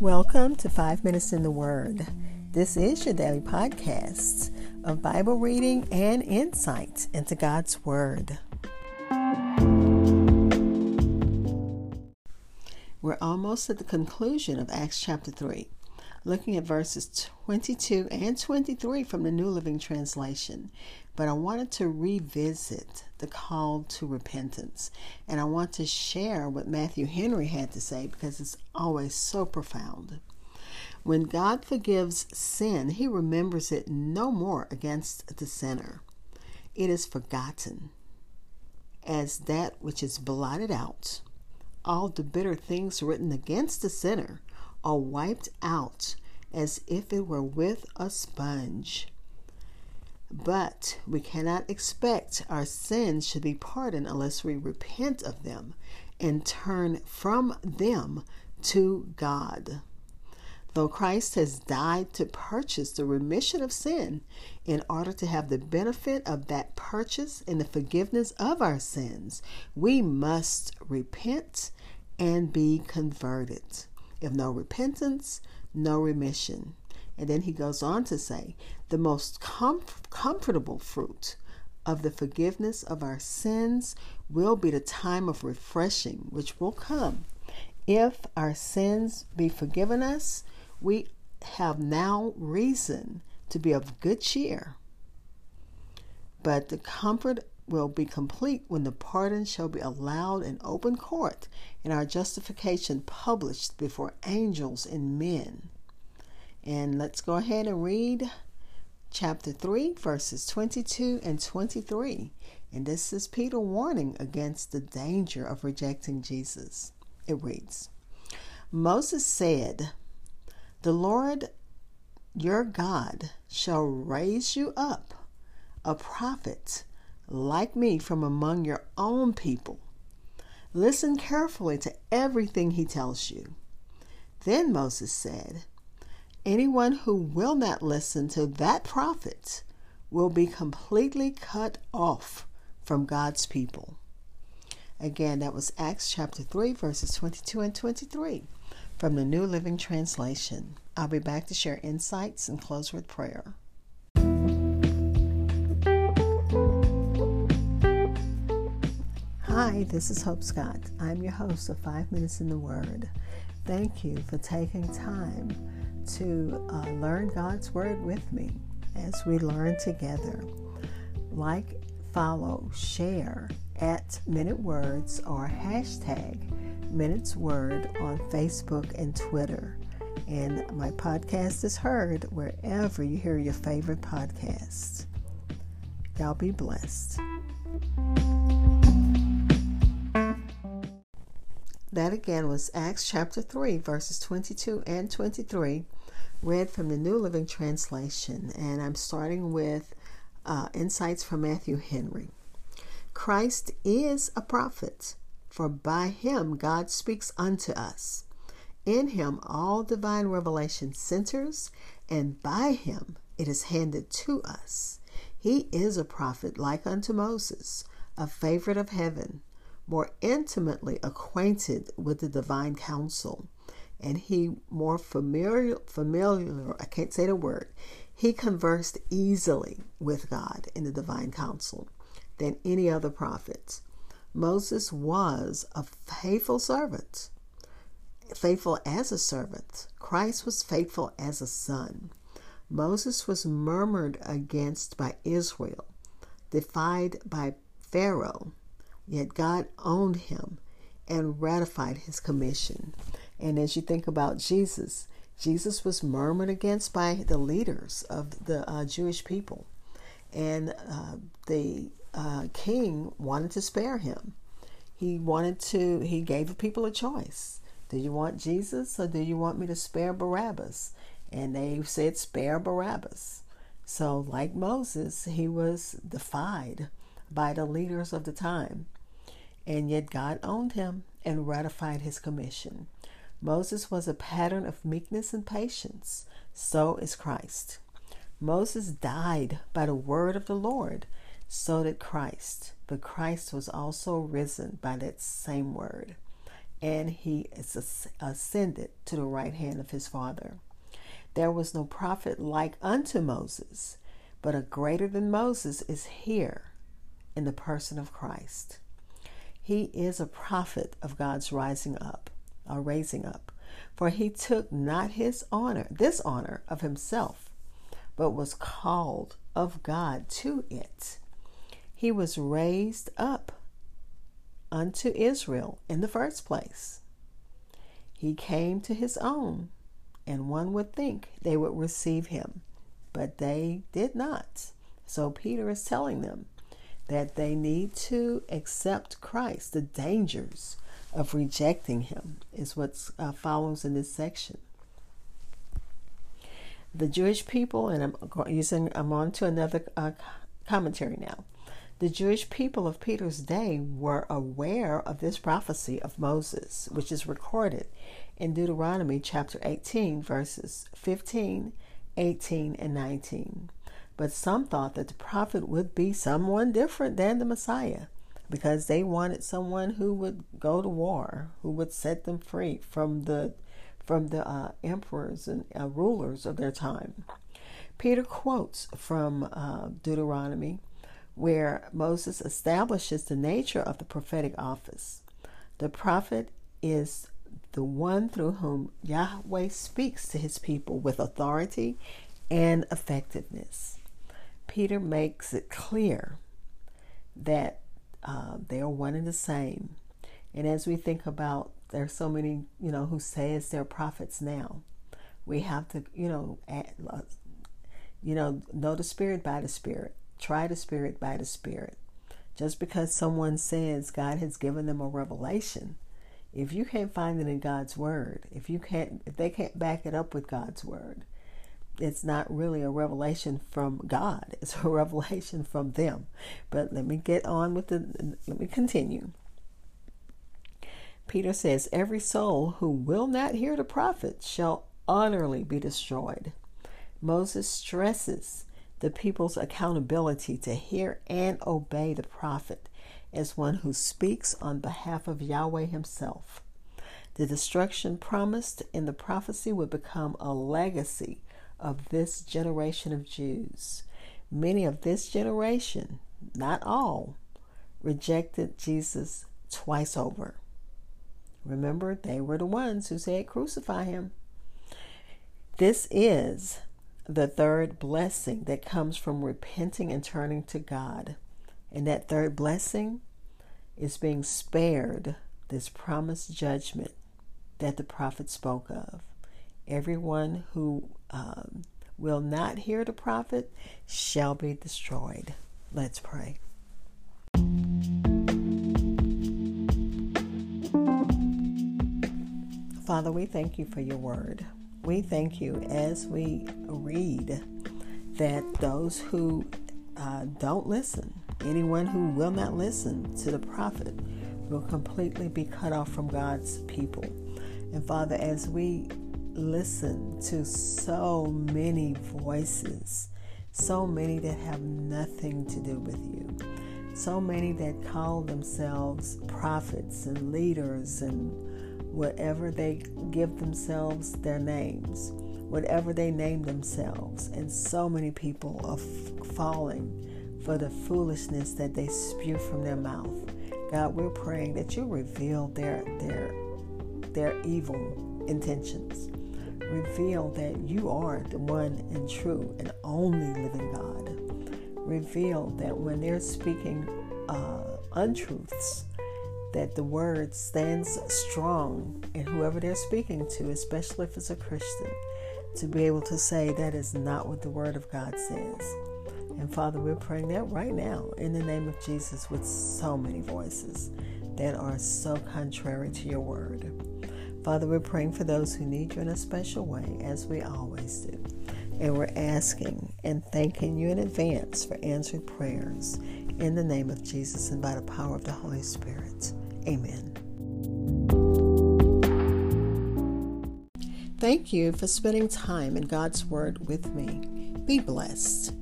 Welcome to Five Minutes in the Word. This is your daily podcast of Bible reading and insight into God's Word. We're almost at the conclusion of Acts chapter 3, looking at verses 22 and 23 from the New Living Translation. But I wanted to revisit the call to repentance. And I want to share what Matthew Henry had to say because it's always so profound. When God forgives sin, he remembers it no more against the sinner. It is forgotten as that which is blotted out. All the bitter things written against the sinner are wiped out as if it were with a sponge. But we cannot expect our sins should be pardoned unless we repent of them and turn from them to God. Though Christ has died to purchase the remission of sin, in order to have the benefit of that purchase and the forgiveness of our sins, we must repent and be converted. If no repentance, no remission. And then he goes on to say, the most com- comfortable fruit of the forgiveness of our sins will be the time of refreshing, which will come. If our sins be forgiven us, we have now reason to be of good cheer. But the comfort will be complete when the pardon shall be allowed in open court and our justification published before angels and men. And let's go ahead and read chapter 3, verses 22 and 23. And this is Peter warning against the danger of rejecting Jesus. It reads Moses said, The Lord your God shall raise you up a prophet like me from among your own people. Listen carefully to everything he tells you. Then Moses said, Anyone who will not listen to that prophet will be completely cut off from God's people. Again, that was Acts chapter 3, verses 22 and 23 from the New Living Translation. I'll be back to share insights and close with prayer. Hi, this is Hope Scott. I'm your host of Five Minutes in the Word. Thank you for taking time to uh, learn God's Word with me as we learn together. Like, follow, share at Minute Words or hashtag Minutes Word on Facebook and Twitter. And my podcast is heard wherever you hear your favorite podcasts. Y'all be blessed. That again was Acts chapter 3, verses 22 and 23, read from the New Living Translation. And I'm starting with uh, insights from Matthew Henry. Christ is a prophet, for by him God speaks unto us. In him all divine revelation centers, and by him it is handed to us. He is a prophet like unto Moses, a favorite of heaven more intimately acquainted with the divine counsel, and he more familiar, familiar, I can't say the word, he conversed easily with God in the divine council than any other prophet. Moses was a faithful servant, faithful as a servant. Christ was faithful as a son. Moses was murmured against by Israel, defied by Pharaoh, Yet God owned him and ratified his commission. And as you think about Jesus, Jesus was murmured against by the leaders of the uh, Jewish people. And uh, the uh, king wanted to spare him. He wanted to, he gave the people a choice. Do you want Jesus or do you want me to spare Barabbas? And they said, spare Barabbas. So, like Moses, he was defied by the leaders of the time and yet God owned him and ratified his commission. Moses was a pattern of meekness and patience. So is Christ. Moses died by the word of the Lord. So did Christ. But Christ was also risen by that same word. and he ascended to the right hand of his Father. There was no prophet like unto Moses, but a greater than Moses is here in the person of Christ. He is a prophet of God's rising up, or raising up, for he took not his honor, this honor of himself, but was called of God to it. He was raised up unto Israel in the first place. He came to his own, and one would think they would receive him, but they did not. So Peter is telling them that they need to accept Christ. The dangers of rejecting him is what uh, follows in this section. The Jewish people, and I'm using, I'm on to another uh, commentary now. The Jewish people of Peter's day were aware of this prophecy of Moses, which is recorded in Deuteronomy chapter 18, verses 15, 18, and 19. But some thought that the prophet would be someone different than the Messiah because they wanted someone who would go to war, who would set them free from the from the uh, emperors and uh, rulers of their time. Peter quotes from uh, Deuteronomy where Moses establishes the nature of the prophetic office. The prophet is the one through whom Yahweh speaks to his people with authority and effectiveness. Peter makes it clear that uh, they are one and the same. And as we think about, there's so many, you know, who says they're prophets now. We have to, you know, uh, you know, know the spirit by the spirit. Try the Spirit by the Spirit. Just because someone says God has given them a revelation, if you can't find it in God's Word, if you can't, if they can't back it up with God's Word, it's not really a revelation from God. It's a revelation from them. But let me get on with the. Let me continue. Peter says, Every soul who will not hear the prophet shall utterly be destroyed. Moses stresses the people's accountability to hear and obey the prophet as one who speaks on behalf of Yahweh himself. The destruction promised in the prophecy would become a legacy of this generation of Jews. Many of this generation, not all, rejected Jesus twice over. Remember, they were the ones who said, Crucify him. This is the third blessing that comes from repenting and turning to God. And that third blessing is being spared this promised judgment that the prophet spoke of. Everyone who um, will not hear the prophet shall be destroyed. Let's pray. Father, we thank you for your word we thank you as we read that those who uh, don't listen, anyone who will not listen to the prophet, will completely be cut off from God's people. And Father, as we listen to so many voices, so many that have nothing to do with you, so many that call themselves prophets and leaders and whatever they give themselves their names, whatever they name themselves. And so many people are f- falling for the foolishness that they spew from their mouth. God, we're praying that you reveal their their their evil intentions. Reveal that you are the one and true and only living God. Reveal that when they're speaking uh, untruths, that the word stands strong in whoever they're speaking to, especially if it's a Christian, to be able to say that is not what the word of God says. And Father, we're praying that right now in the name of Jesus with so many voices that are so contrary to your word. Father, we're praying for those who need you in a special way, as we always do. And we're asking and thanking you in advance for answered prayers in the name of Jesus and by the power of the Holy Spirit. Amen. Thank you for spending time in God's Word with me. Be blessed.